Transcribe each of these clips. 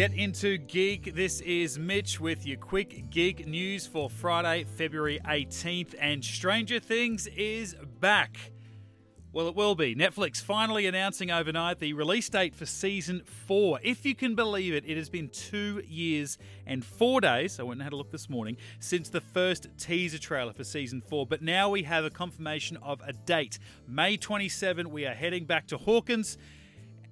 Get into geek. This is Mitch with your quick geek news for Friday, February 18th. And Stranger Things is back. Well, it will be. Netflix finally announcing overnight the release date for season four. If you can believe it, it has been two years and four days. I went and had a look this morning since the first teaser trailer for season four. But now we have a confirmation of a date. May 27, we are heading back to Hawkins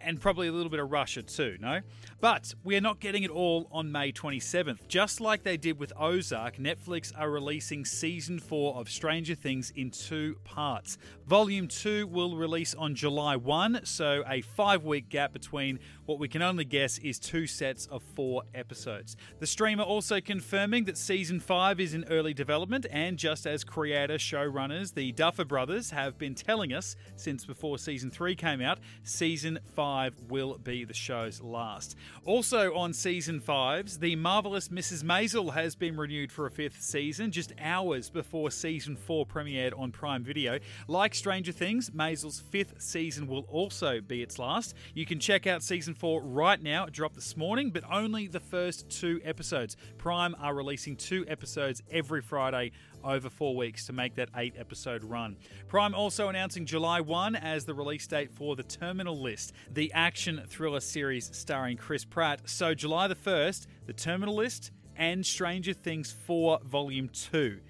and probably a little bit of Russia too, no? But we are not getting it all on May 27th. Just like they did with Ozark, Netflix are releasing season 4 of Stranger Things in two parts. Volume 2 will release on July 1, so a 5-week gap between what we can only guess is two sets of 4 episodes. The streamer also confirming that season 5 is in early development and just as creator showrunners the Duffer Brothers have been telling us since before season 3 came out, season 5 will be the show's last. Also on season 5's, The Marvelous Mrs. Maisel has been renewed for a fifth season, just hours before season 4 premiered on Prime Video. Like Stranger Things, Maisel's fifth season will also be its last. You can check out season 4 right now, it dropped this morning, but only the first two episodes. Prime are releasing two episodes every Friday over four weeks to make that eight episode run. Prime also announcing July 1 as the release date for The Terminal List, the action thriller series starring Chris Pratt. So, July the 1st, The Terminal List and Stranger Things 4 Volume 2.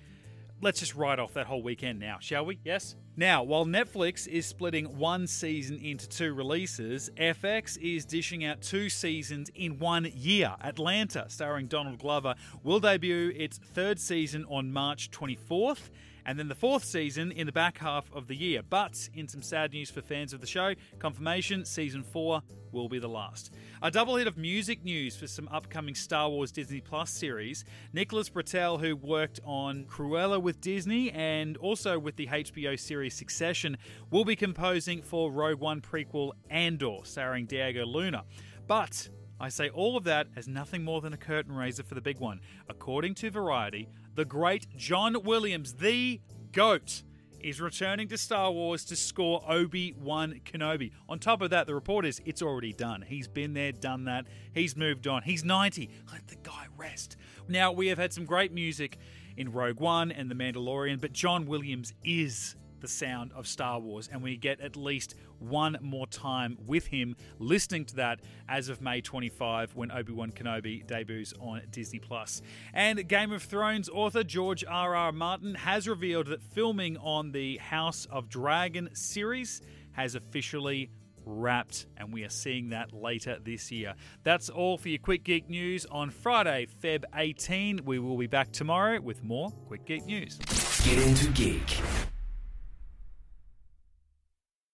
Let's just write off that whole weekend now, shall we? Yes? Now, while Netflix is splitting one season into two releases, FX is dishing out two seasons in one year. Atlanta, starring Donald Glover, will debut its third season on March 24th and then the fourth season in the back half of the year. But in some sad news for fans of the show, confirmation season four will be the last. A double hit of music news for some upcoming Star Wars Disney Plus series. Nicholas Britell, who worked on Cruella with Disney and also with the HBO series Succession, will be composing for Rogue One prequel Andor, starring Diego Luna. But I say all of that as nothing more than a curtain raiser for the big one. According to Variety, the great John Williams, the GOAT, is returning to Star Wars to score Obi Wan Kenobi. On top of that, the report is it's already done. He's been there, done that. He's moved on. He's 90. Let the guy rest. Now, we have had some great music in Rogue One and The Mandalorian, but John Williams is the sound of Star Wars, and we get at least one more time with him listening to that as of May 25 when Obi Wan Kenobi debuts on Disney Plus. And Game of Thrones author George R. R. Martin has revealed that filming on the House of Dragon series has officially wrapped, and we are seeing that later this year. That's all for your Quick Geek News on Friday, Feb 18. We will be back tomorrow with more Quick Geek News. Get into geek.